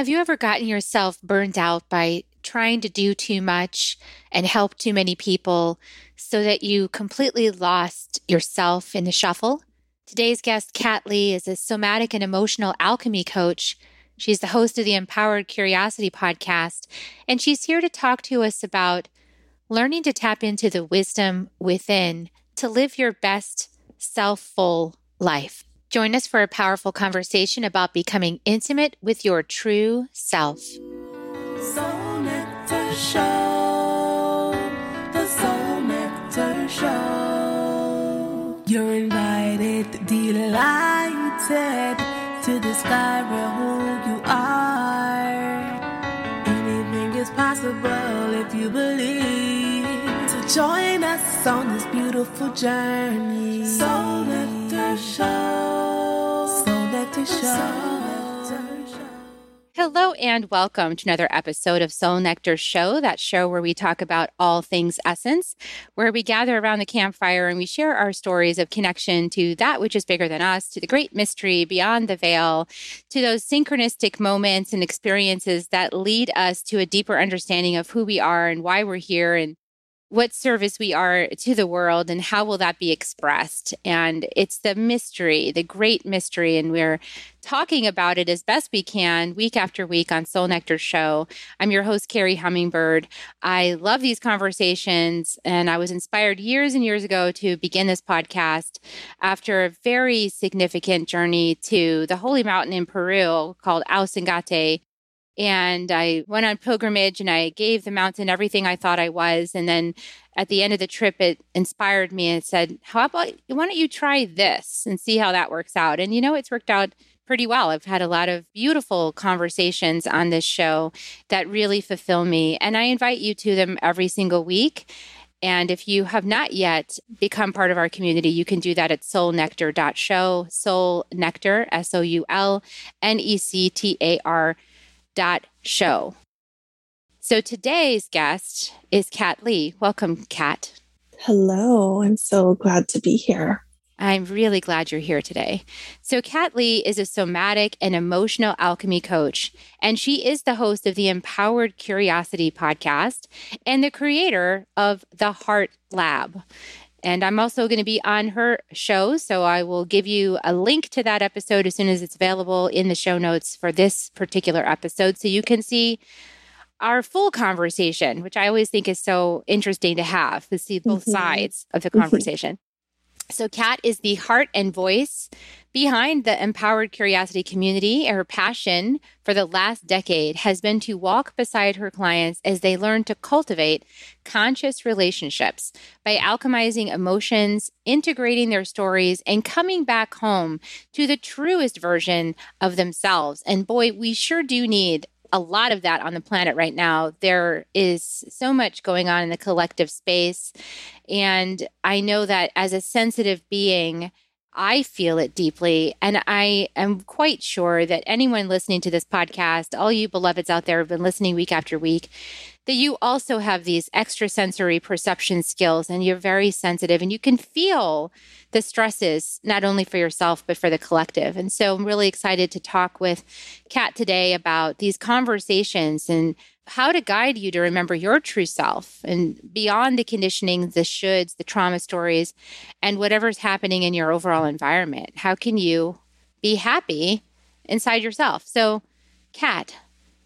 Have you ever gotten yourself burned out by trying to do too much and help too many people so that you completely lost yourself in the shuffle? Today's guest, Kat Lee, is a somatic and emotional alchemy coach. She's the host of the Empowered Curiosity podcast, and she's here to talk to us about learning to tap into the wisdom within to live your best self full life. Join us for a powerful conversation about becoming intimate with your true self. Soul Nectar Show. The Soul Nectar Show. You're invited, delighted to discover who you are. Anything is possible if you believe. So join us on this beautiful journey. Soul Nectar Show. Hello and welcome to another episode of Soul Nectar Show, that show where we talk about all things essence, where we gather around the campfire and we share our stories of connection to that which is bigger than us, to the great mystery beyond the veil, to those synchronistic moments and experiences that lead us to a deeper understanding of who we are and why we're here and what service we are to the world and how will that be expressed. And it's the mystery the great mystery and we're talking about it as best we can week after week on soul nectar show. I'm your host carrie hummingbird. I love these conversations and i was inspired years and years ago to begin this podcast after a very significant journey to the holy mountain in peru called ausangate and I went on pilgrimage and I gave the mountain everything I thought I was. And then at the end of the trip, it inspired me and said, How about why don't you try this and see how that works out? And you know, it's worked out pretty well. I've had a lot of beautiful conversations on this show that really fulfill me. And I invite you to them every single week. And if you have not yet become part of our community, you can do that at soulnectar.show, soul nectar, S O U L N E C T A R show. So today's guest is Kat Lee. Welcome, Kat. Hello. I'm so glad to be here. I'm really glad you're here today. So, Kat Lee is a somatic and emotional alchemy coach, and she is the host of the Empowered Curiosity podcast and the creator of the Heart Lab. And I'm also going to be on her show. So I will give you a link to that episode as soon as it's available in the show notes for this particular episode. So you can see our full conversation, which I always think is so interesting to have to see both mm-hmm. sides of the mm-hmm. conversation. So, Kat is the heart and voice behind the Empowered Curiosity community. Her passion for the last decade has been to walk beside her clients as they learn to cultivate conscious relationships by alchemizing emotions, integrating their stories, and coming back home to the truest version of themselves. And boy, we sure do need a lot of that on the planet right now. There is so much going on in the collective space. And I know that as a sensitive being, I feel it deeply. And I am quite sure that anyone listening to this podcast, all you beloveds out there have been listening week after week, that you also have these extrasensory perception skills and you're very sensitive and you can feel the stresses, not only for yourself, but for the collective. And so I'm really excited to talk with Kat today about these conversations and how to guide you to remember your true self and beyond the conditioning, the shoulds, the trauma stories, and whatever's happening in your overall environment. How can you be happy inside yourself? So, Kat,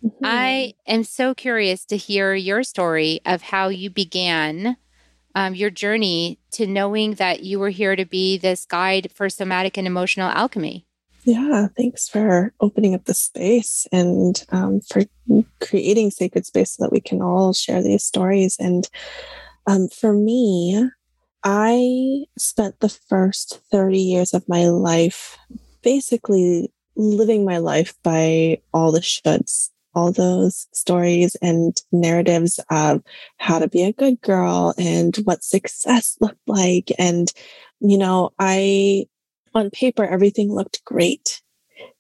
mm-hmm. I am so curious to hear your story of how you began um, your journey to knowing that you were here to be this guide for somatic and emotional alchemy. Yeah, thanks for opening up the space and um, for creating sacred space so that we can all share these stories. And um, for me, I spent the first 30 years of my life basically living my life by all the shoulds all those stories and narratives of how to be a good girl and what success looked like. And, you know, I, on paper, everything looked great.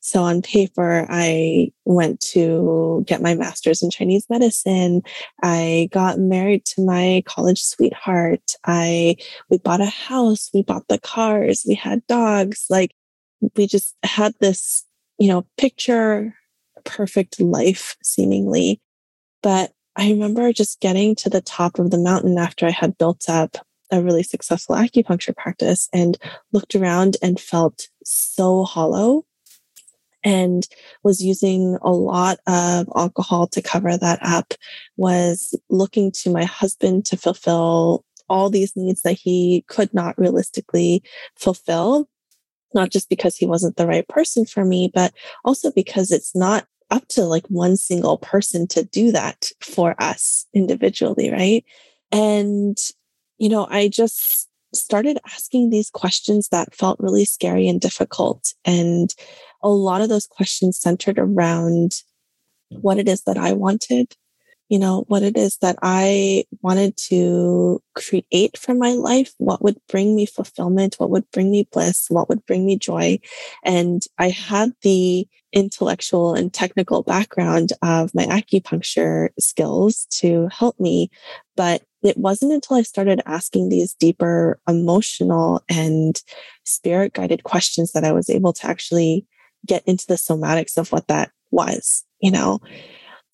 So on paper, I went to get my master's in Chinese medicine. I got married to my college sweetheart. I, we bought a house. We bought the cars. We had dogs. Like we just had this, you know, picture perfect life, seemingly. But I remember just getting to the top of the mountain after I had built up a really successful acupuncture practice and looked around and felt so hollow and was using a lot of alcohol to cover that up was looking to my husband to fulfill all these needs that he could not realistically fulfill not just because he wasn't the right person for me but also because it's not up to like one single person to do that for us individually right? And you know i just started asking these questions that felt really scary and difficult and a lot of those questions centered around what it is that I wanted, you know, what it is that I wanted to create for my life, what would bring me fulfillment, what would bring me bliss, what would bring me joy. And I had the intellectual and technical background of my acupuncture skills to help me. But it wasn't until I started asking these deeper emotional and spirit guided questions that I was able to actually get into the somatics of what that was, you know?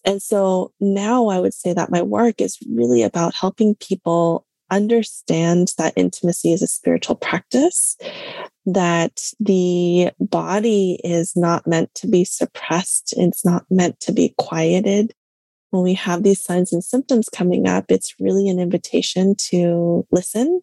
And so now I would say that my work is really about helping people understand that intimacy is a spiritual practice, that the body is not meant to be suppressed, it's not meant to be quieted. When we have these signs and symptoms coming up, it's really an invitation to listen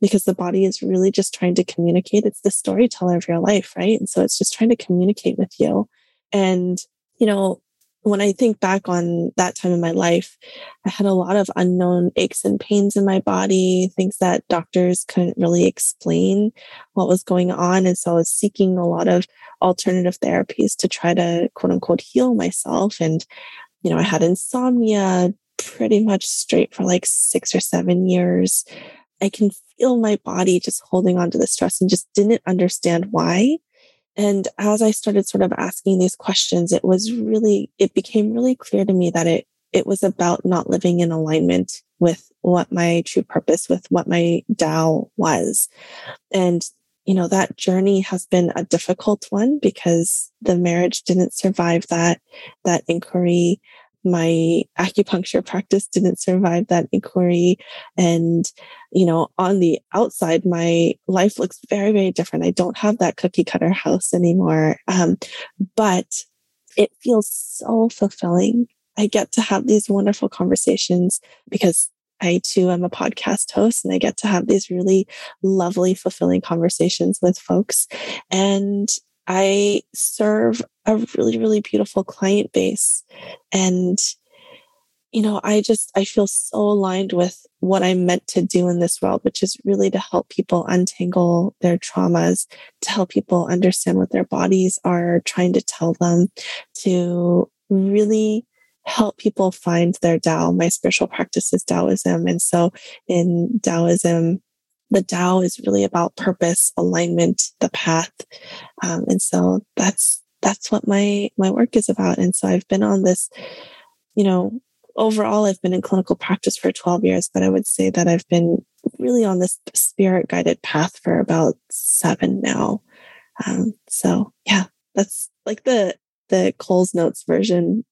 because the body is really just trying to communicate. It's the storyteller of your life, right? And so it's just trying to communicate with you. And, you know, when I think back on that time in my life, I had a lot of unknown aches and pains in my body, things that doctors couldn't really explain what was going on. And so I was seeking a lot of alternative therapies to try to quote unquote heal myself. And, you know, I had insomnia pretty much straight for like six or seven years. I can feel my body just holding on to the stress and just didn't understand why. And as I started sort of asking these questions, it was really, it became really clear to me that it, it was about not living in alignment with what my true purpose, with what my Tao was. And, you know, that journey has been a difficult one because the marriage didn't survive that, that inquiry my acupuncture practice didn't survive that inquiry. And, you know, on the outside, my life looks very, very different. I don't have that cookie cutter house anymore. Um, but it feels so fulfilling. I get to have these wonderful conversations because I too am a podcast host and I get to have these really lovely, fulfilling conversations with folks. And I serve a really, really beautiful client base. And, you know, I just, I feel so aligned with what I'm meant to do in this world, which is really to help people untangle their traumas, to help people understand what their bodies are trying to tell them, to really help people find their Tao. My spiritual practice is Taoism. And so in Taoism, the Tao is really about purpose, alignment, the path. Um, and so that's, that's what my, my work is about. And so I've been on this, you know, overall, I've been in clinical practice for 12 years, but I would say that I've been really on this spirit guided path for about seven now. Um, so yeah, that's like the, the Coles Notes version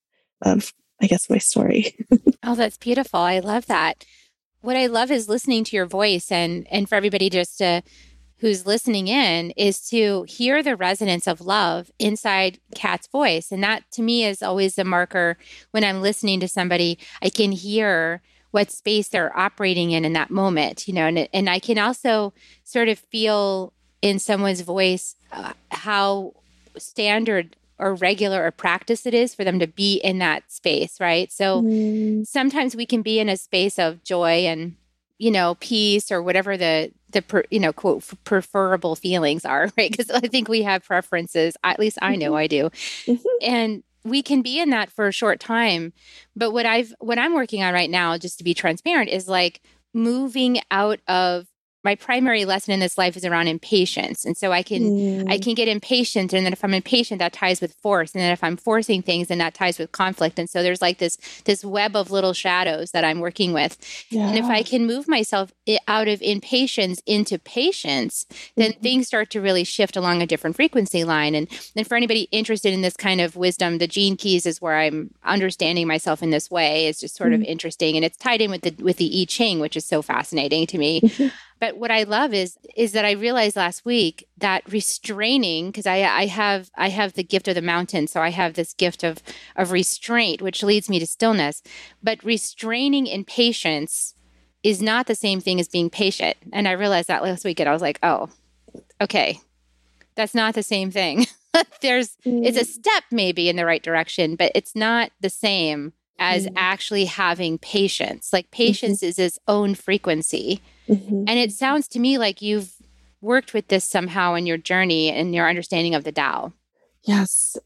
of, I guess, my story. oh, that's beautiful. I love that what I love is listening to your voice and and for everybody just to who's listening in is to hear the resonance of love inside Kat's voice. And that to me is always a marker when I'm listening to somebody, I can hear what space they're operating in in that moment, you know, and, and I can also sort of feel in someone's voice uh, how standard or regular or practice it is for them to be in that space, right? So mm. sometimes we can be in a space of joy and you know peace or whatever the the per, you know quote preferable feelings are, right? Because I think we have preferences. At least I know mm-hmm. I do, mm-hmm. and we can be in that for a short time. But what I've what I'm working on right now, just to be transparent, is like moving out of my primary lesson in this life is around impatience and so i can mm. i can get impatient and then if i'm impatient that ties with force and then if i'm forcing things then that ties with conflict and so there's like this this web of little shadows that i'm working with yeah. and if i can move myself out of impatience into patience then mm-hmm. things start to really shift along a different frequency line and then for anybody interested in this kind of wisdom the gene keys is where i'm understanding myself in this way is just sort mm. of interesting and it's tied in with the with the i ching which is so fascinating to me mm-hmm. But what I love is is that I realized last week that restraining because I I have I have the gift of the mountain, so I have this gift of of restraint, which leads me to stillness. But restraining in patience is not the same thing as being patient. And I realized that last week, and I was like, oh, okay, that's not the same thing. There's mm. it's a mm. step maybe in the right direction, but it's not the same as mm. actually having patience. Like patience mm-hmm. is its own frequency. Mm-hmm. And it sounds to me like you've worked with this somehow in your journey and your understanding of the Tao. Yes.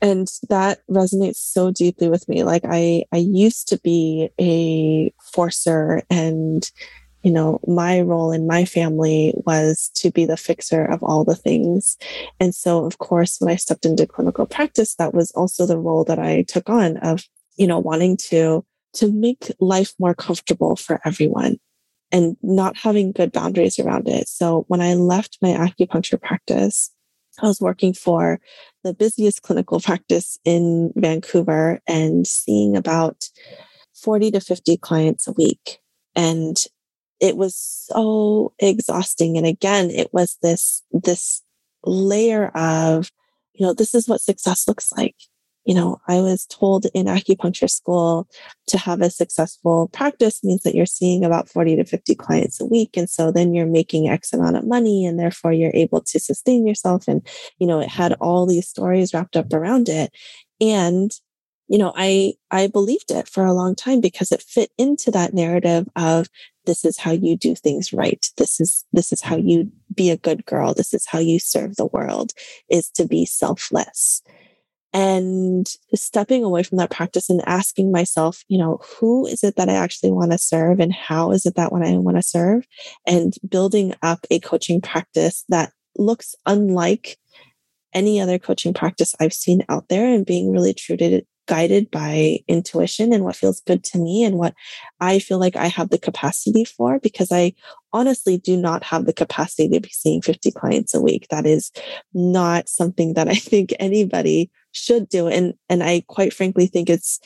And that resonates so deeply with me. Like I I used to be a forcer and you know, my role in my family was to be the fixer of all the things. And so, of course, when I stepped into clinical practice, that was also the role that I took on of, you know, wanting to, to make life more comfortable for everyone and not having good boundaries around it. So when I left my acupuncture practice, I was working for the busiest clinical practice in Vancouver and seeing about 40 to 50 clients a week. And it was so exhausting. And again, it was this, this layer of, you know, this is what success looks like you know, I was told in acupuncture school to have a successful practice means that you're seeing about 40 to 50 clients a week. And so then you're making X amount of money and therefore you're able to sustain yourself. And, you know, it had all these stories wrapped up around it. And, you know, I, I believed it for a long time because it fit into that narrative of this is how you do things right. This is, this is how you be a good girl. This is how you serve the world is to be selfless and stepping away from that practice and asking myself, you know, who is it that I actually want to serve and how is it that when I want to serve and building up a coaching practice that looks unlike any other coaching practice I've seen out there and being really true to guided by intuition and what feels good to me and what I feel like I have the capacity for because I honestly do not have the capacity to be seeing 50 clients a week. That is not something that I think anybody should do. And, and I quite frankly think it's,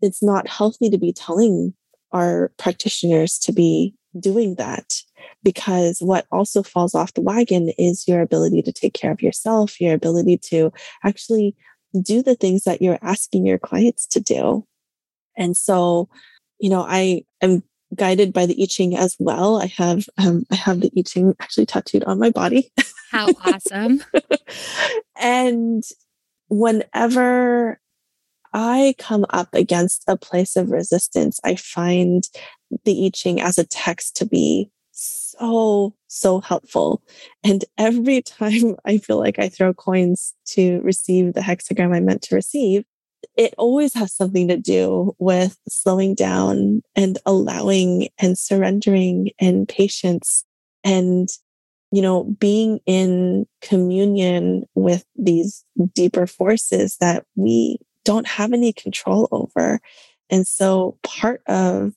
it's not healthy to be telling our practitioners to be doing that because what also falls off the wagon is your ability to take care of yourself, your ability to actually do the things that you're asking your clients to do. And so, you know, I am guided by the I Ching as well. I have um, I have the I Ching actually tattooed on my body. How awesome! and whenever I come up against a place of resistance, I find the I Ching as a text to be so, so helpful. And every time I feel like I throw coins to receive the hexagram I meant to receive, it always has something to do with slowing down and allowing and surrendering and patience and you know being in communion with these deeper forces that we don't have any control over. And so part of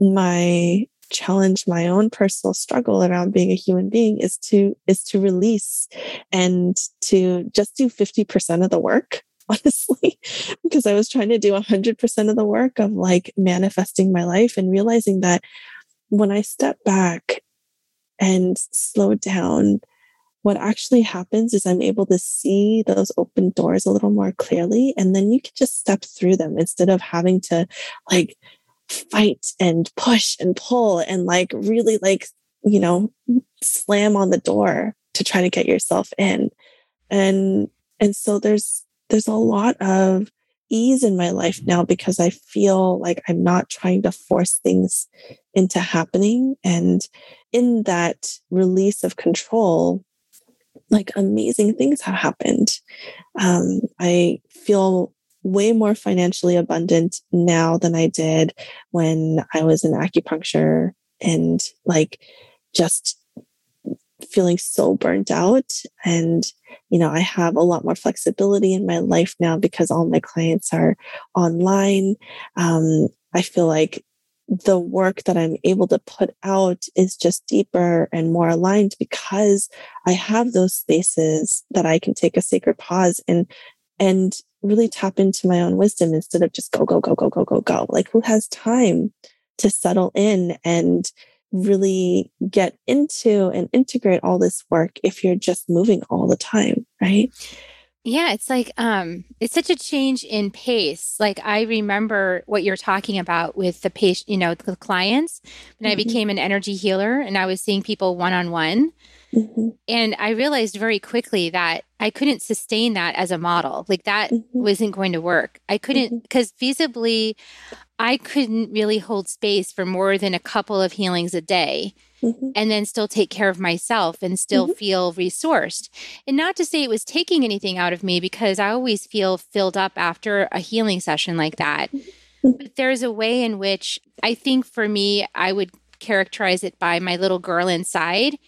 my challenge my own personal struggle around being a human being is to is to release and to just do 50% of the work honestly because i was trying to do 100% of the work of like manifesting my life and realizing that when i step back and slow down what actually happens is i'm able to see those open doors a little more clearly and then you can just step through them instead of having to like fight and push and pull and like really like, you know, slam on the door to try to get yourself in. And, and so there's, there's a lot of ease in my life now because I feel like I'm not trying to force things into happening. And in that release of control, like amazing things have happened. Um, I feel way more financially abundant now than I did when I was in acupuncture and like just feeling so burnt out. And, you know, I have a lot more flexibility in my life now because all my clients are online. Um, I feel like the work that I'm able to put out is just deeper and more aligned because I have those spaces that I can take a sacred pause and and really tap into my own wisdom instead of just go go go go go go go. Like who has time to settle in and really get into and integrate all this work if you're just moving all the time, right? Yeah, it's like um it's such a change in pace. Like I remember what you're talking about with the patient, you know, the clients when mm-hmm. I became an energy healer and I was seeing people one on one. And I realized very quickly that I couldn't sustain that as a model. Like that mm-hmm. wasn't going to work. I couldn't because mm-hmm. feasibly I couldn't really hold space for more than a couple of healings a day mm-hmm. and then still take care of myself and still mm-hmm. feel resourced. And not to say it was taking anything out of me because I always feel filled up after a healing session like that. Mm-hmm. But there's a way in which I think for me, I would characterize it by my little girl inside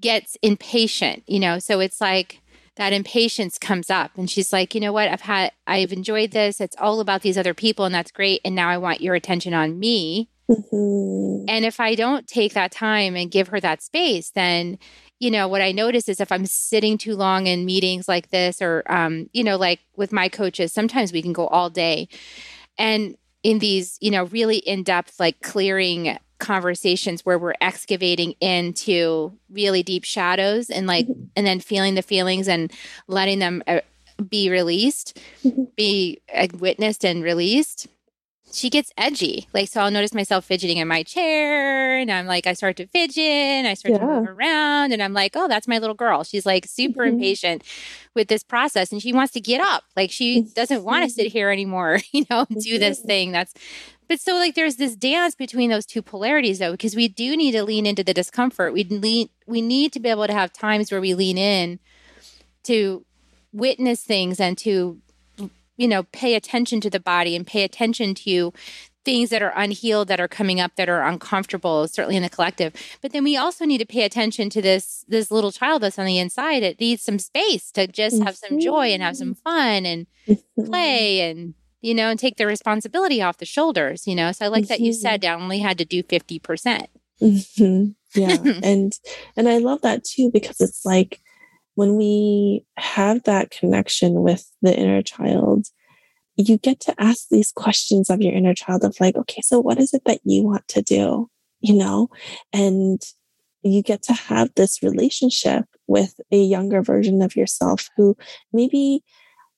gets impatient, you know? So it's like, that impatience comes up and she's like you know what i've had i've enjoyed this it's all about these other people and that's great and now i want your attention on me Mm-hmm. And if I don't take that time and give her that space, then, you know, what I notice is if I'm sitting too long in meetings like this, or, um, you know, like with my coaches, sometimes we can go all day. And in these, you know, really in depth, like clearing conversations where we're excavating into really deep shadows and like, mm-hmm. and then feeling the feelings and letting them uh, be released, mm-hmm. be uh, witnessed and released she gets edgy. Like, so I'll notice myself fidgeting in my chair and I'm like, I start to fidget and I start yeah. to move around and I'm like, oh, that's my little girl. She's like super mm-hmm. impatient with this process and she wants to get up. Like, she doesn't want to sit here anymore, you know, do this mm-hmm. thing that's, but so like there's this dance between those two polarities though, because we do need to lean into the discomfort. We lean, we need to be able to have times where we lean in to witness things and to you know, pay attention to the body and pay attention to things that are unhealed that are coming up that are uncomfortable certainly in the collective but then we also need to pay attention to this this little child that's on the inside it needs some space to just have some joy and have some fun and mm-hmm. play and you know and take the responsibility off the shoulders you know so i like that you said mm-hmm. i only had to do 50% mm-hmm. yeah and and i love that too because it's like when we have that connection with the inner child, you get to ask these questions of your inner child of like, okay, so what is it that you want to do? You know, and you get to have this relationship with a younger version of yourself who maybe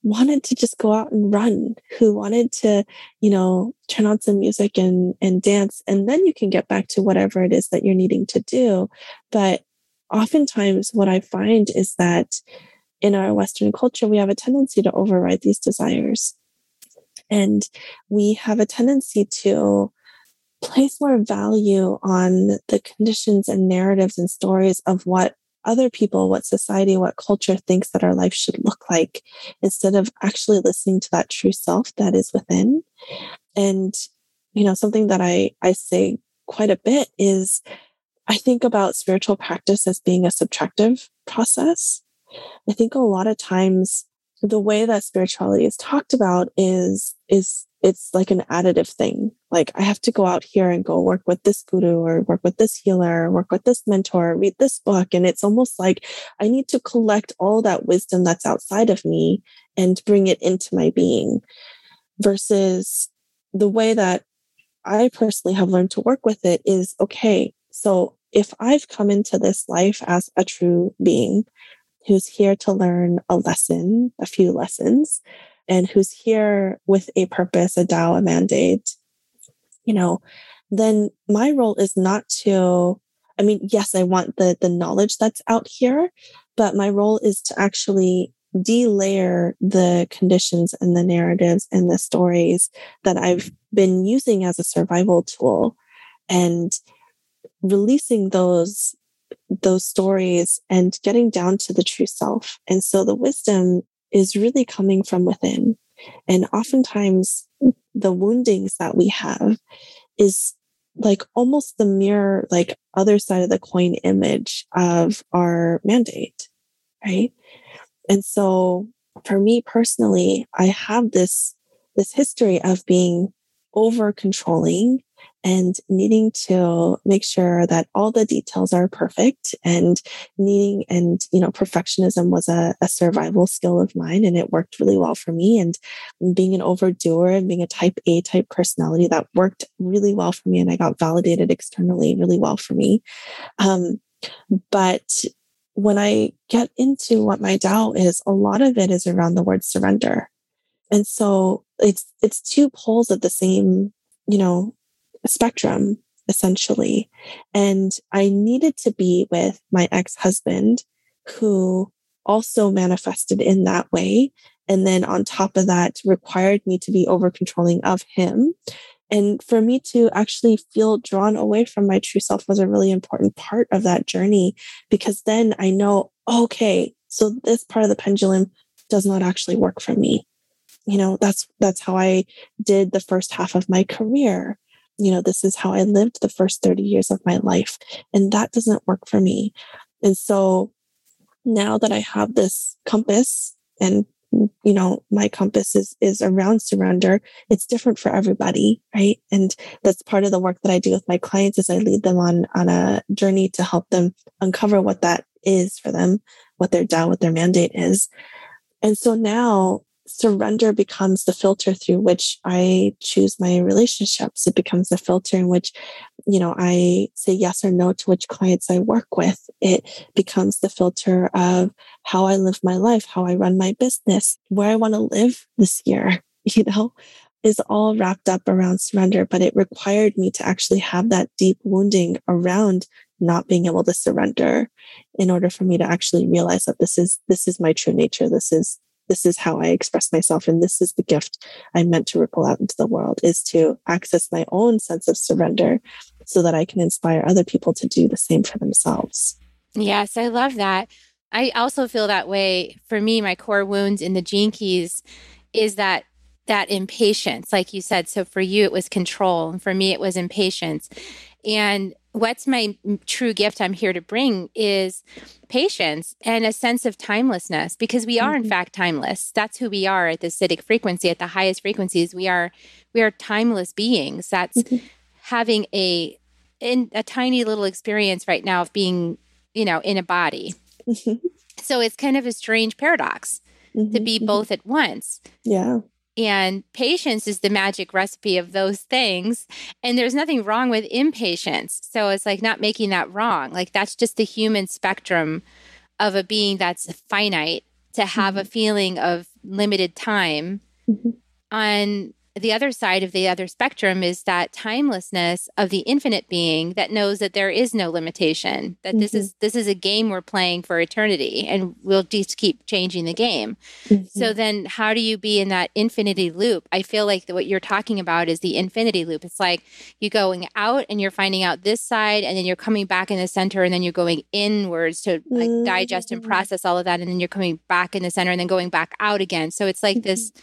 wanted to just go out and run, who wanted to, you know, turn on some music and and dance and then you can get back to whatever it is that you're needing to do. But oftentimes what I find is that in our Western culture, we have a tendency to override these desires. And we have a tendency to place more value on the conditions and narratives and stories of what other people, what society, what culture thinks that our life should look like, instead of actually listening to that true self that is within. And, you know, something that I, I say quite a bit is I think about spiritual practice as being a subtractive process. I think a lot of times the way that spirituality is talked about is is it's like an additive thing. Like I have to go out here and go work with this guru or work with this healer, work with this mentor, read this book. And it's almost like I need to collect all that wisdom that's outside of me and bring it into my being versus the way that I personally have learned to work with it is okay, so if I've come into this life as a true being who's here to learn a lesson, a few lessons, and who's here with a purpose, a Tao, a mandate, you know, then my role is not to, I mean, yes, I want the, the knowledge that's out here, but my role is to actually delayer the conditions and the narratives and the stories that I've been using as a survival tool. And releasing those those stories and getting down to the true self. And so the wisdom is really coming from within. And oftentimes the woundings that we have is like almost the mirror, like other side of the coin image of our mandate. Right. And so for me personally, I have this, this history of being over controlling and needing to make sure that all the details are perfect and needing and you know perfectionism was a, a, survival skill of mine and it worked really well for me. And being an overdoer and being a type a type personality that worked really well for me and i got validated externally really well for me. Um, but when i get into what my Tao is a lot of it is around the word surrender. And so it's it's two poles of the same you know spectrum essentially. And I needed to be with my ex husband who also manifested in that way. And then on top of that, required me to be over controlling of him. And for me to actually feel drawn away from my true self was a really important part of that journey because then I know, okay, so this part of the pendulum does not actually work for me. You know, that's that's how I did the first half of my career you know, this is how I lived the first 30 years of my life. And that doesn't work for me. And so now that I have this compass and you know my compass is is around surrender it's different for everybody right and that's part of the work that i do with my clients is i lead them on on a journey to help them uncover what that is for them what their Tao what their mandate is and so now surrender becomes the filter through which I choose my relationships. It becomes the filter in which, you know, I say yes or no to which clients I work with. It becomes the filter of how I live my life, how I run my business, where I want to live this year, you know, is all wrapped up around surrender. But it required me to actually have that deep wounding around not being able to surrender in order for me to actually realize that this is this is my true nature this is this is how I express myself. And this is the gift I'm meant to ripple out into the world is to access my own sense of surrender so that I can inspire other people to do the same for themselves. Yes, I love that. I also feel that way. For me, my core wounds in the gene keys is that that impatience, like you said. So for you, it was control. And for me, it was impatience. And what's my true gift I'm here to bring is patience and a sense of timelessness because we are mm-hmm. in fact timeless. That's who we are at the Siddhic frequency at the highest frequencies. We are we are timeless beings. That's mm-hmm. having a in a tiny little experience right now of being, you know, in a body. Mm-hmm. So it's kind of a strange paradox to be mm-hmm. both at once. Yeah. And patience is the magic recipe of those things. And there's nothing wrong with impatience. So it's like not making that wrong. Like that's just the human spectrum of a being that's finite to have mm-hmm. a feeling of limited time mm-hmm. on the other side of the other spectrum is that timelessness of the infinite being that knows that there is no limitation that mm-hmm. this is this is a game we're playing for eternity and we'll just keep changing the game mm-hmm. so then how do you be in that infinity loop i feel like what you're talking about is the infinity loop it's like you going out and you're finding out this side and then you're coming back in the center and then you're going inwards to like mm-hmm. digest and mm-hmm. process all of that and then you're coming back in the center and then going back out again so it's like this mm-hmm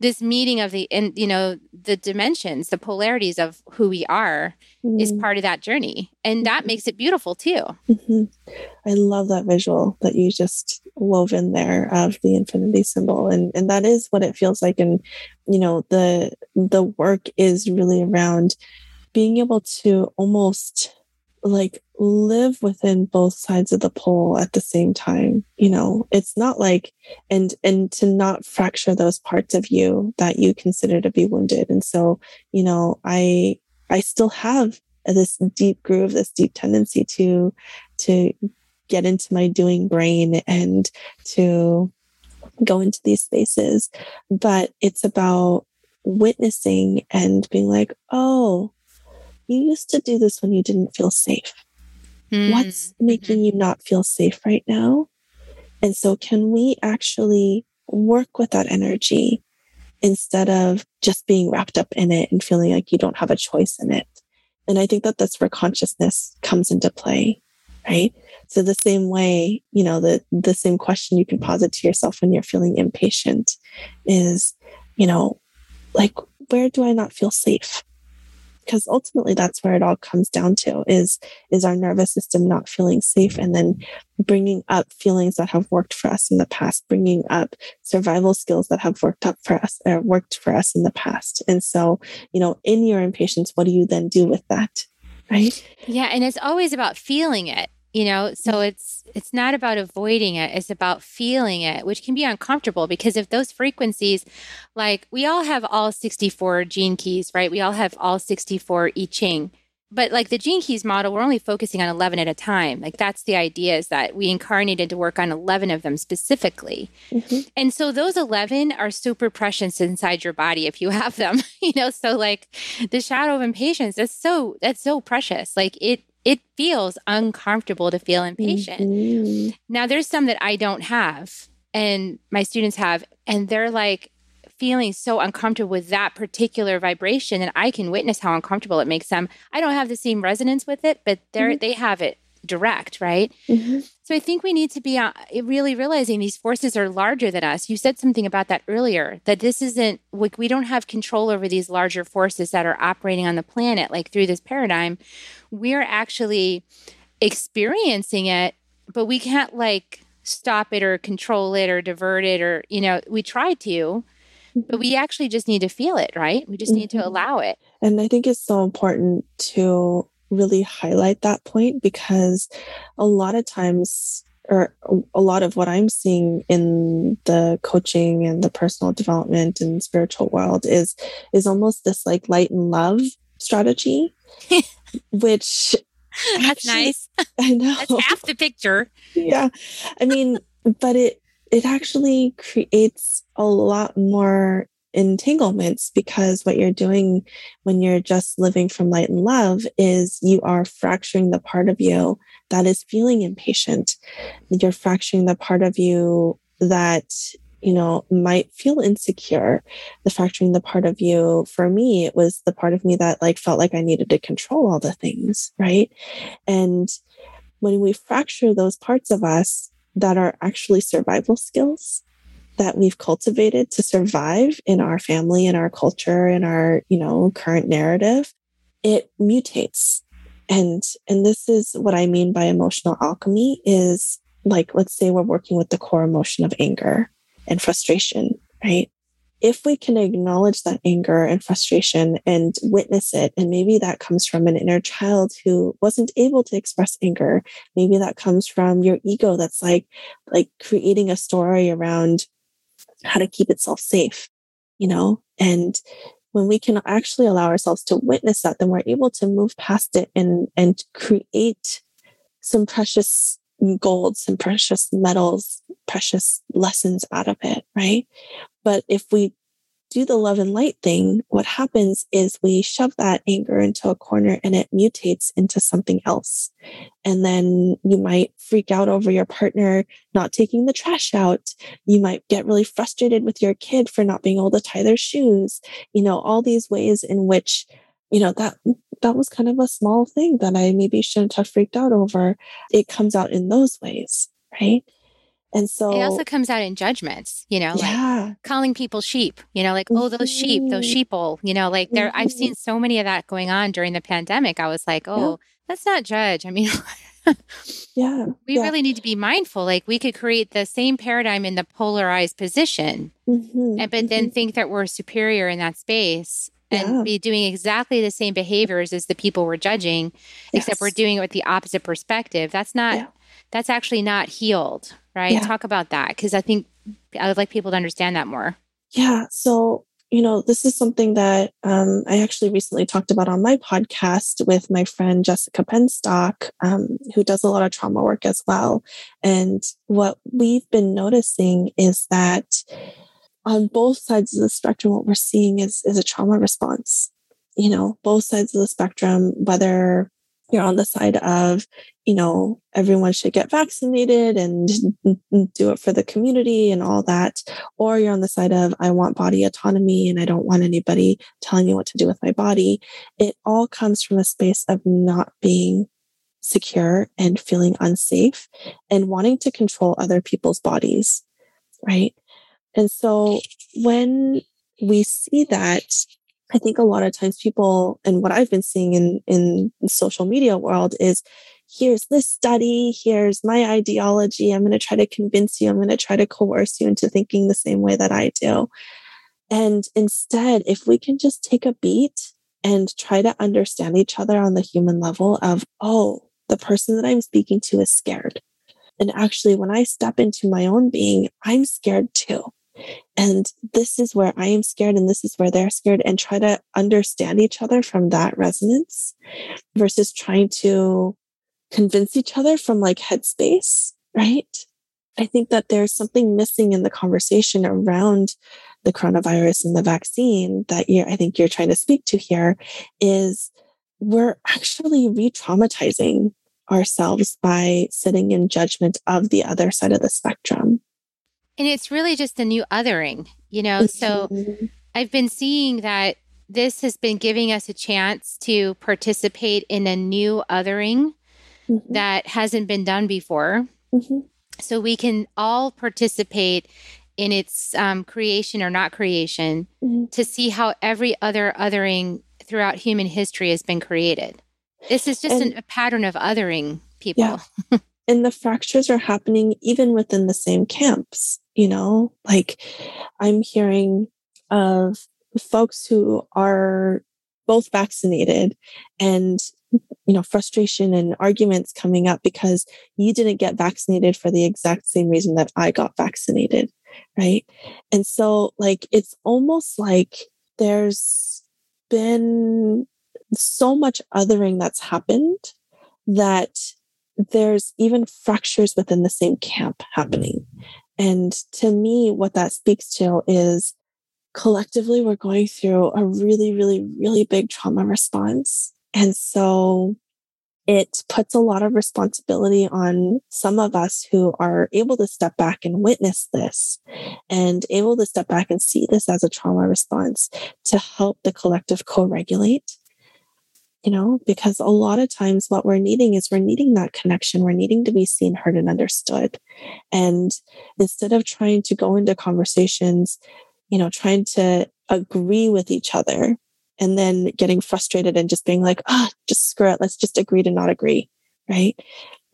this meeting of the and you know the dimensions the polarities of who we are mm-hmm. is part of that journey and that mm-hmm. makes it beautiful too mm-hmm. i love that visual that you just wove in there of the infinity symbol and and that is what it feels like and you know the the work is really around being able to almost like live within both sides of the pole at the same time you know? It's not like and and to not fracture those parts of you that you consider to be wounded. And so you know i i still have this deep groove this deep tendency to to get into my doing brain and to go into these spaces. But it's about witnessing and being like oh you used to do this when you didn't feel safe. Mm-hmm. What's making you not feel safe right now? And so, can we actually work with that energy instead of just being wrapped up in it and feeling like you don't have a choice in it? And I think that that's where consciousness comes into play, right? So the same way, you know, the the same question you can posit to yourself when you're feeling impatient is, you know, like where do I not feel safe? Because ultimately that's where it all comes down to is is our nervous system not feeling safe and then bringing up feelings that have worked for us in the past bringing up survival skills that have worked up for us or worked for us in the past. And so you know in your impatience what do you then do with that right? Yeah and it's always about feeling it you know so mm. it's it's not about avoiding it it's about feeling it which can be uncomfortable because if those frequencies like we all have all 64 gene keys right? We all have all 64 i ching. But like the gene keys model we're only focusing on 11 at a time. Like that's the idea is that we incarnated to work on 11 of them specifically. Mm-hmm. and so those 11 are super precious inside your body if you have them you know? So like the shadow of impatience that's so that's so precious. Like it it feels uncomfortable to feel impatient. Mm-hmm. Now, there's some that I don't have, and my students have, and they're like feeling so uncomfortable with that particular vibration, and I can witness how uncomfortable it makes them. I don't have the same resonance with it, but they're mm-hmm. they have it direct, right? Mm-hmm. So I think we need to be uh, really realizing these forces are larger than us. You said something about that earlier, that this isn't like we don't have control over these larger forces that are operating on the planet, like through this paradigm. We're actually experiencing it, but we can't like stop it or control it or divert it or, you know, we try to. But we actually just need to feel it, right? We just need to mm-hmm. allow it. And I think it's so important to really highlight that point because a lot of times or a lot of what I'm seeing in the coaching and the personal development and spiritual world is is almost this like light and love strategy, which that's actually, nice. I know that's half the picture. Yeah, I mean, but it it actually creates a lot more entanglements because what you're doing when you're just living from light and love is you are fracturing the part of you that is feeling impatient. You're fracturing the part of you that you know might feel insecure the fracturing the part of you for me it was the part of me that like felt like i needed to control all the things right and when we fracture those parts of us that are actually survival skills that we've cultivated to survive in our family in our culture in our you know current narrative it mutates. And and this is what i mean by emotional alchemy is like let's say we're working with the core emotion of anger and frustration right? If we can acknowledge that anger and frustration and witness it, and maybe that comes from an inner child who wasn't able to express anger, maybe that comes from your ego that's like, like creating a story around how to keep itself safe, you know? And when we can actually allow ourselves to witness that, then we're able to move past it and, and create some precious gold, some precious metals, precious lessons out of it, right? But if we do the love and light thing, what happens is we shove that anger into a corner and it mutates into something else. And then you might freak out over your partner not taking the trash out. You might get really frustrated with your kid for not being able to tie their shoes. You know, all these ways in which, you know, that that was kind of a small thing that I maybe shouldn't have freaked out over. It comes out in those ways, right? And so it also comes out in judgments, you know, yeah. like calling people sheep, you know, like, oh, those sheep, those mm-hmm. sheeple, you know, like there, mm-hmm. I've seen so many of that going on during the pandemic. I was like, oh, yeah. let's not judge. I mean, yeah, we yeah. really need to be mindful. Like we could create the same paradigm in the polarized position, mm-hmm. and, but then mm-hmm. think that we're superior in that space and yeah. be doing exactly the same behaviors as the people we're judging, yes. except we're doing it with the opposite perspective. That's not, that's actually not healed right? Yeah. Talk about that because I think I would like people to understand that more. Yeah. So, you know, this is something that um, I actually recently talked about on my podcast with my friend Jessica Penstock, um, who does a lot of trauma work as well. And what we've been noticing is that on both sides of the spectrum, what we're seeing is, is a trauma response. You know, both sides of the spectrum, whether you're on the side of, you know, everyone should get vaccinated and do it for the community and all that. Or you're on the side of, I want body autonomy and I don't want anybody telling me what to do with my body. It all comes from a space of not being secure and feeling unsafe and wanting to control other people's bodies. Right. And so when we see that I think a lot of times people, and what I've been seeing in, in social media world is here's this study, here's my ideology. I'm going to try to convince you, I'm going to try to coerce you into thinking the same way that I do. And instead, if we can just take a beat and try to understand each other on the human level of, oh, the person that I'm speaking to is scared. And actually, when I step into my own being, I'm scared too. And this is where I am scared, and this is where they're scared, and try to understand each other from that resonance versus trying to convince each other from like headspace, right? I think that there's something missing in the conversation around the coronavirus and the vaccine that you I think you're trying to speak to here is we're actually re-traumatizing ourselves by sitting in judgment of the other side of the spectrum. And it's really just a new othering, you know. So mm-hmm. I've been seeing that this has been giving us a chance to participate in a new othering mm-hmm. that hasn't been done before. Mm-hmm. So we can all participate in its um, creation or not creation mm-hmm. to see how every other othering throughout human history has been created. This is just and, an, a pattern of othering people. Yeah. and the fractures are happening even within the same camps, you know? Like I'm hearing of folks who are both vaccinated and you know frustration and arguments coming up because you didn't get vaccinated for the exact same reason that I got vaccinated right and so like it's almost like there's been so much othering that's happened that there's even fractures within the same camp happening and to me what that speaks to is collectively we're going through a really really really big trauma response and so it puts a lot of responsibility on some of us who are able to step back and witness this and able to step back and see this as a trauma response to help the collective co regulate. You know, because a lot of times what we're needing is we're needing that connection. We're needing to be seen, heard, and understood. And instead of trying to go into conversations, you know, trying to agree with each other and then getting frustrated and just being like, ah, oh, just screw it. Let's just agree to not agree. Right.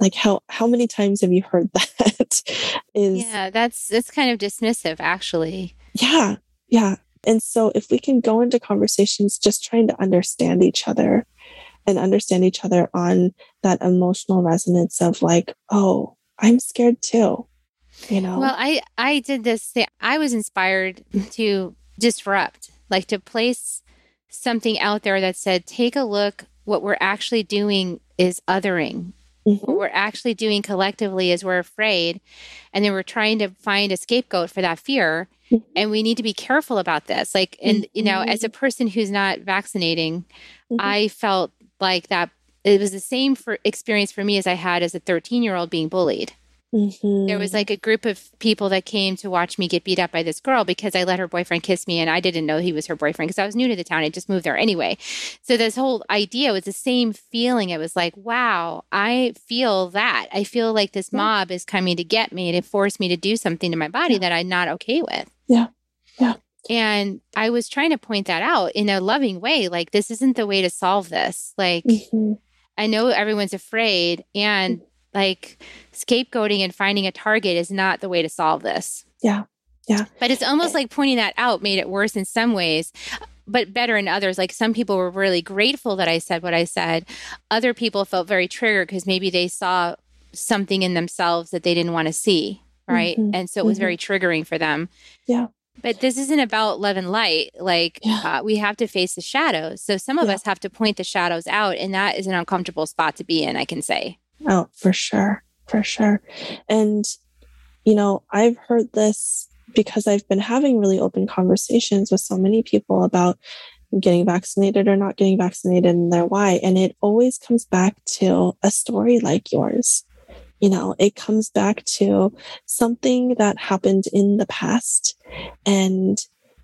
Like how, how many times have you heard that is, yeah, that's, that's kind of dismissive actually. Yeah. Yeah. And so if we can go into conversations just trying to understand each other and understand each other on that emotional resonance of like, oh, I'm scared too. You know? Well, I, I did this thing. I was inspired to disrupt, like to place something out there that said, take a look, what we're actually doing is othering. Mm-hmm. What we're actually doing collectively is we're afraid. And then we're trying to find a scapegoat for that fear. Mm-hmm. And we need to be careful about this. Like, and, mm-hmm. you know, as a mm-hmm. person who's not vaccinating, mm-hmm. I felt like that it was the same for experience for me as I had as a 13 year old being bullied. Mm-hmm. There was like a group of people that came to watch me get beat up by this girl because I let her boyfriend kiss me and I didn't know he was her boyfriend because I was new to the town. I just moved there anyway. So this whole idea was the same feeling. It was like, wow, I feel that. I feel like this yeah. mob is coming to get me to force me to do something to my body yeah. that I'm not okay with. Yeah. Yeah. And I was trying to point that out in a loving way. Like, this isn't the way to solve this. Like, mm-hmm. I know everyone's afraid and like scapegoating and finding a target is not the way to solve this. Yeah. Yeah. But it's almost like pointing that out made it worse in some ways, but better in others. Like some people were really grateful that I said what I said. Other people felt very triggered because maybe they saw something in themselves that they didn't want to see. Right. Mm-hmm. And so it was mm-hmm. very triggering for them. Yeah. But this isn't about love and light. Like yeah. uh, we have to face the shadows. So some of yeah. us have to point the shadows out, and that is an uncomfortable spot to be in. I can say. Oh, for sure. For sure. And, you know, I've heard this because I've been having really open conversations with so many people about getting vaccinated or not getting vaccinated and their why. And it always comes back to a story like yours. You know, it comes back to something that happened in the past and,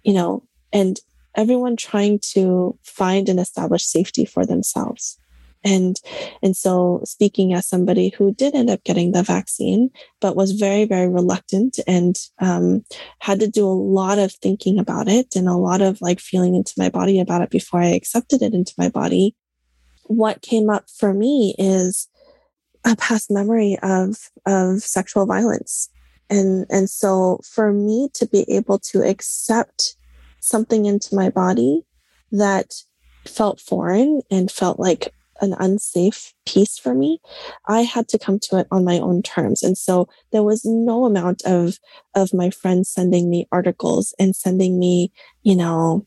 you know, and everyone trying to find and establish safety for themselves And, and so speaking as somebody who did end up getting the vaccine, but was very, very reluctant and um, had to do a lot of thinking about it and a lot of like feeling into my body about it before I accepted it into my body. What came up for me is a past memory of, of sexual violence. And, and so for me to be able to accept something into my body that felt foreign and felt like an unsafe piece for me, I had to come to it on my own terms. And so there was no amount of, of my friends sending me articles and sending me, you know,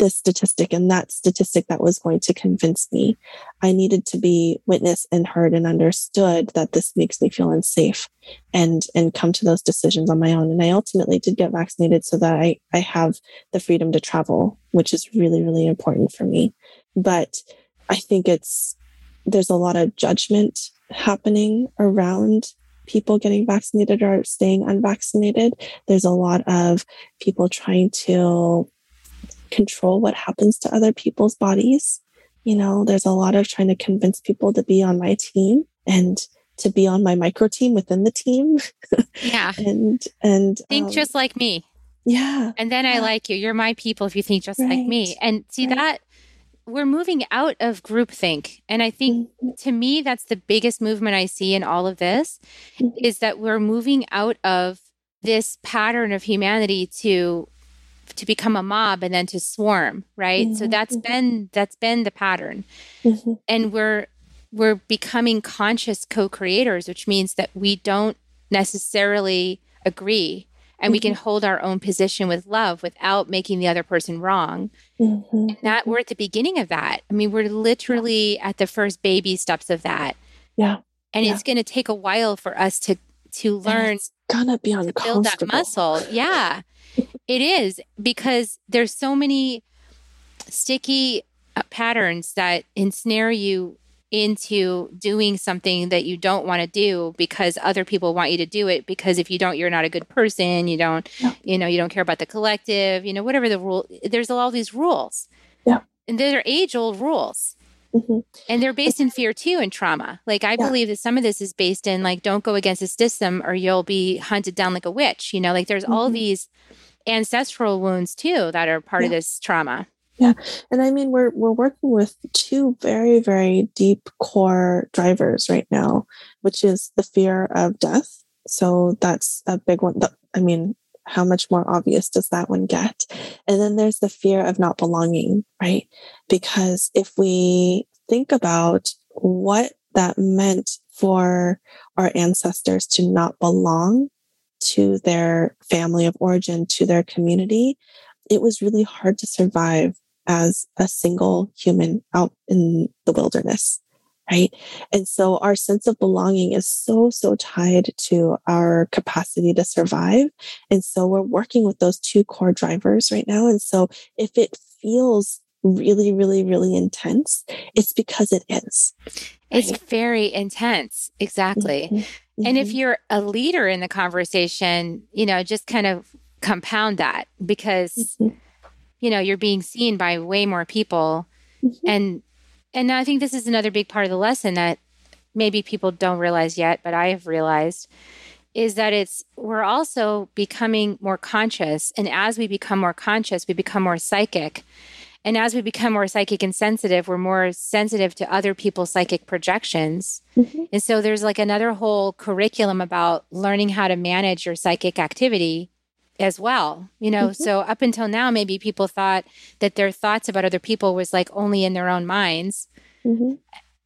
this statistic and that statistic that was going to convince me. I needed to be witnessed and heard and understood that this makes me feel unsafe and, and come to those decisions on my own. And I ultimately did get vaccinated so that I, I have the freedom to travel, which is really, really important for me. But I think it's, there's a lot of judgment happening around people getting vaccinated or staying unvaccinated. There's a lot of people trying to control what happens to other people's bodies. You know, there's a lot of trying to convince people to be on my team and to be on my micro team within the team. Yeah. and and think um, just like me. Yeah. And then I like you. You're my people if you think just right. like me. And see right. that we're moving out of groupthink. And I think mm-hmm. to me, that's the biggest movement I see in all of this mm-hmm. is that we're moving out of this pattern of humanity to to become a mob and then to swarm right mm-hmm. so that's been that's been the pattern mm-hmm. and we're we're becoming conscious co-creators which means that we don't necessarily agree and we can mm-hmm. hold our own position with love without making the other person wrong. Mm-hmm. And that we're at the beginning of that. I mean, we're literally at the first baby steps of that. Yeah. And yeah. it's going to take a while for us to to learn it's gonna be to build that muscle. Yeah. it is because there's so many sticky uh, patterns that ensnare you into doing something that you don't want to do because other people want you to do it because if you don't you're not a good person you don't yeah. you know you don't care about the collective you know whatever the rule there's all these rules yeah and they're age old rules mm-hmm. and they're based in fear too and trauma like i yeah. believe that some of this is based in like don't go against the system or you'll be hunted down like a witch you know like there's mm-hmm. all these ancestral wounds too that are part yeah. of this trauma yeah. And I mean, we're, we're working with two very, very deep core drivers right now, which is the fear of death. So that's a big one. I mean, how much more obvious does that one get? And then there's the fear of not belonging, right? Because if we think about what that meant for our ancestors to not belong to their family of origin, to their community, it was really hard to survive as a single human out in the wilderness right? And so our sense of belonging is so so tied to our capacity to survive. And so we're working with those two core drivers right now. And so if it feels really really really intense it's because it is it's very intense. Exactly. Mm-hmm. and if mm-hmm. you're a leader in the conversation you know just kind of compound that because mm-hmm you know you're being seen by way more people. Mm-hmm. and and i think this is another big part of the lesson that maybe people don't realize yet but i have realized is that it's we're also becoming more conscious. And as we become more conscious we become more psychic. And as we become more psychic and sensitive we're more sensitive to other people's psychic projections. Mm-hmm. and so there's like another whole curriculum about learning how to manage your psychic activity as well you know mm-hmm. so up until now maybe people thought that their thoughts about other people was like only in their own minds mm-hmm.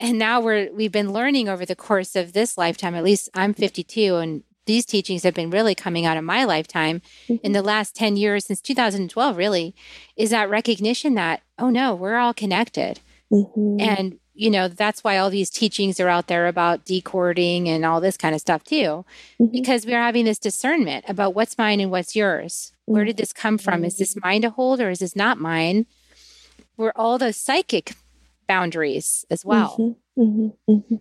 and now we're we've been learning over the course of this lifetime at least i'm 52 and these teachings have been really coming out of my lifetime mm-hmm. in the last 10 years since 2012 really is that recognition that oh no we're all connected mm-hmm. and you know, that's why all these teachings are out there about decording and all this kind of stuff too, mm-hmm. because we're having this discernment about what's mine and what's yours. Mm-hmm. Where did this come from? Is this mine to hold or is this not mine? We're all those psychic boundaries as well. Mm-hmm. mm-hmm. mm-hmm.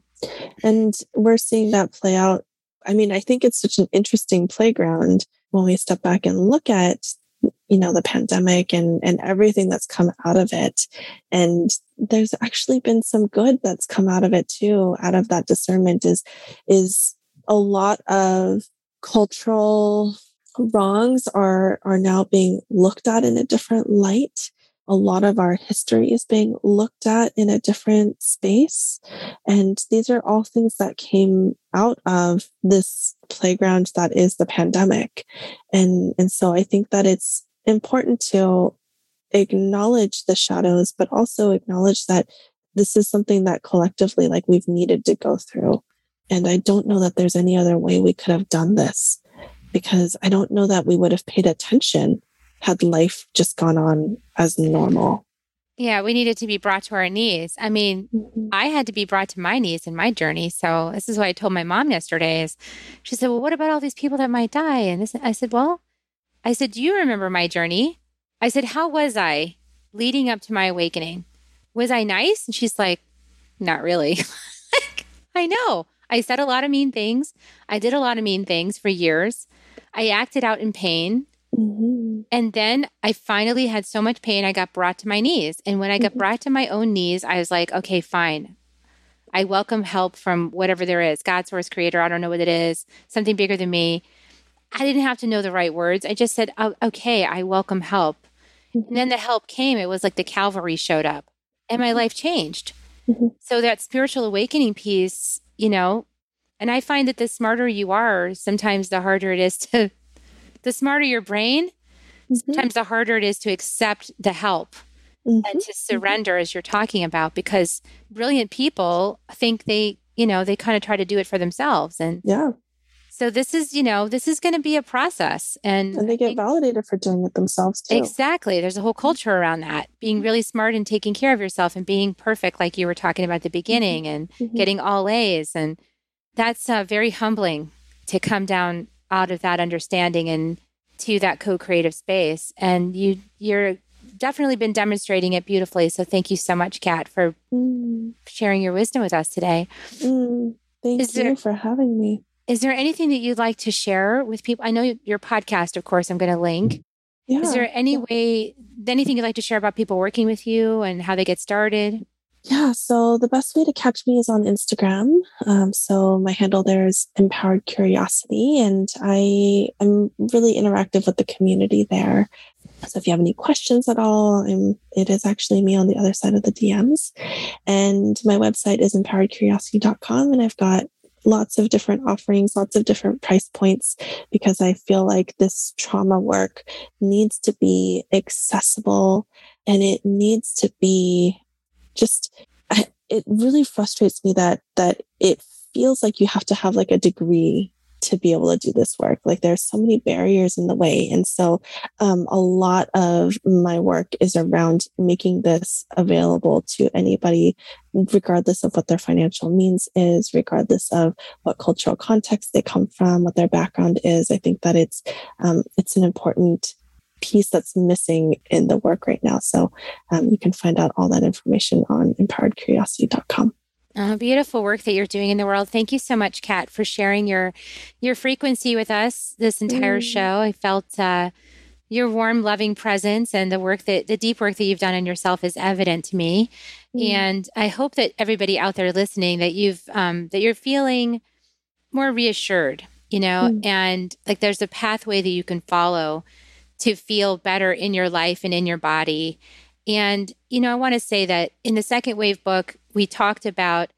And we're seeing that play out. I mean, I think it's such an interesting playground when we step back and look at you know the pandemic and and everything that's come out of it. And there's actually been some good that's come out of it too out of that discernment is is a lot of cultural wrongs are are now being looked at in a different light a lot of our history is being looked at in a different space. And these are all things that came out of this playground that is the pandemic. And, and so I think that it's important to acknowledge the shadows, but also acknowledge that this is something that collectively, like we've needed to go through. And I don't know that there's any other way we could have done this because I don't know that we would have paid attention had life just gone on as normal. Yeah, we needed to be brought to our knees. I mean, mm-hmm. I had to be brought to my knees in my journey. So this is what I told my mom yesterday is she said, Well, what about all these people that might die? And this, I said, Well, I said, Do you remember my journey? I said, How was I leading up to my awakening? Was I nice? And she's like, Not really. I know. I said a lot of mean things. I did a lot of mean things for years. I acted out in pain. Mm-hmm. And then I finally had so much pain, I got brought to my knees. And when I got mm-hmm. brought to my own knees, I was like, okay, fine. I welcome help from whatever there is God, source, creator. I don't know what it is, something bigger than me. I didn't have to know the right words. I just said, oh, okay, I welcome help. Mm-hmm. And then the help came. It was like the cavalry showed up and my mm-hmm. life changed. Mm-hmm. So that spiritual awakening piece, you know, and I find that the smarter you are, sometimes the harder it is to the smarter your brain, mm-hmm. sometimes the harder it is to accept the help mm-hmm. and to mm-hmm. surrender, as you're talking about, because brilliant people think they, you know, they kind of try to do it for themselves. And yeah. So this is, you know, this is going to be a process, and and they get think, validated for doing it themselves too. Exactly. There's a whole culture around that, being really smart and taking care of yourself, and being perfect, like you were talking about at the mm-hmm. beginning, and mm-hmm. getting all A's, and that's uh, very humbling to come down out of that understanding and to that co-creative space. And you you're definitely been demonstrating it beautifully. So thank you so much kat for mm. sharing your wisdom with us today. Mm. thank is you there, for having me. Is there anything that you'd like to share with people i know your podcast of course i'm going to link yeah. is there any way anything you'd like to share about people working with you and how they get started yeah, so the best way to catch me is on Instagram. Um, so my handle there is Empowered Curiosity, and I am really interactive with the community there. So if you have any questions at all, I'm, it is actually me on the other side of the DMs. And my website is empoweredcuriosity.com, and I've got lots of different offerings, lots of different price points, because I feel like this trauma work needs to be accessible and it needs to be just it really frustrates me that that it feels like you have to have like a degree to be able to do this work. Like there's so many barriers in the way. And so um, a lot of my work is around making this available to anybody, regardless of what their financial means is, regardless of what cultural context they come from, what their background is. I think that it's um, it's an important piece that's missing in the work right now. So um, you can find out all that information on empoweredcuriosity.com. Oh, beautiful work that you're doing in the world. Thank you so much, Kat, for sharing your your frequency with us this entire mm. show. I felt uh, your warm, loving presence and the work that the deep work that you've done in yourself is evident to me. Mm. And I hope that everybody out there listening that you've um, that you're feeling more reassured, you know, mm. and like there's a pathway that you can follow to feel better in your life and in your body. And, you know, I want to say that in the second wave book, we talked about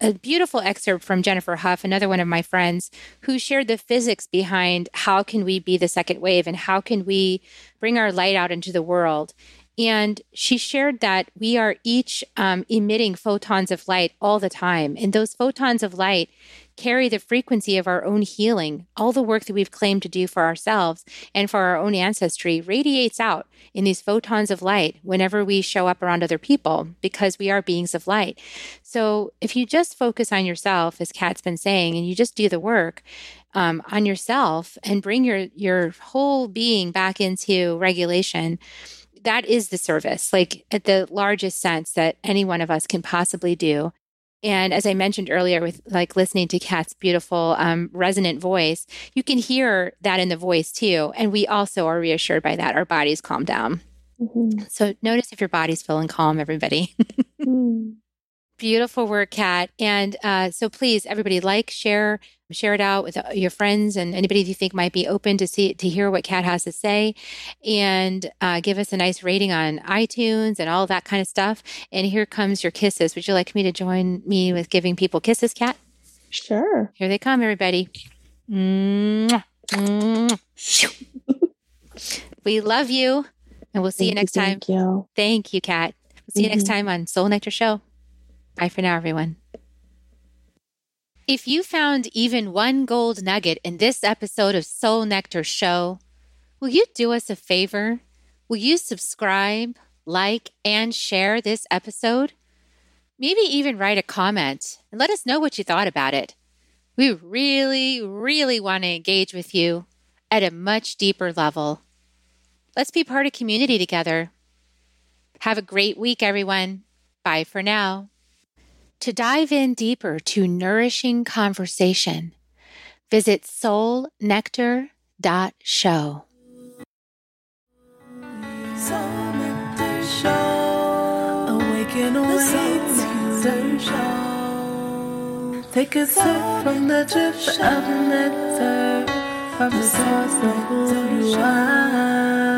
a beautiful excerpt from Jennifer Huff, another one of my friends, who shared the physics behind how can we be the second wave and how can we bring our light out into the world. And she shared that we are each um, emitting photons of light all the time. And those photons of light carry the frequency of our own healing. All the work that we've claimed to do for ourselves and for our own ancestry radiates out in these photons of light whenever we show up around other people because we are beings of light. So if you just focus on yourself, as Kat's been saying, and you just do the work, um, on yourself and bring your your whole being back into regulation that is the service like at the largest sense that any one of us can possibly do And as I mentioned earlier, with like listening to Kat's beautiful, um, resonant voice, you can hear that in the voice too. And we also are reassured by that. Our bodies calm down. Mm-hmm. So notice if your body's feeling calm, everybody. mm. Beautiful work, Kat. And uh, so please, everybody, like, share, share it out with uh, your friends and anybody you think might be open to see to hear what Kat has to say, and uh, give us a nice rating on iTunes and all that kind of stuff. And here comes your kisses. Would you like me to join me with giving people kisses, Kat? Sure. Here they come, everybody. Mwah. Mwah. we love you, and we'll see thank you next you, time. Thank you. Thank you, Kat. We'll see mm-hmm. you next mm-hmm. time on Soul Nectar Show. Bye for now, everyone. If you found even one gold nugget in this episode of Soul Nectar Show, will you do us a favor? Will you subscribe, like, and share this episode? Maybe even write a comment and let us know what you thought about it. We really, really want to engage with you at a much deeper level. Let's be part of community together. Have a great week, everyone. Bye for now. To dive in deeper to nourishing conversation, visit soulnectar.show. Soul Nectar Show. Awaken, awaken, show. Take a sip from the drip of nectar from the source of who you are.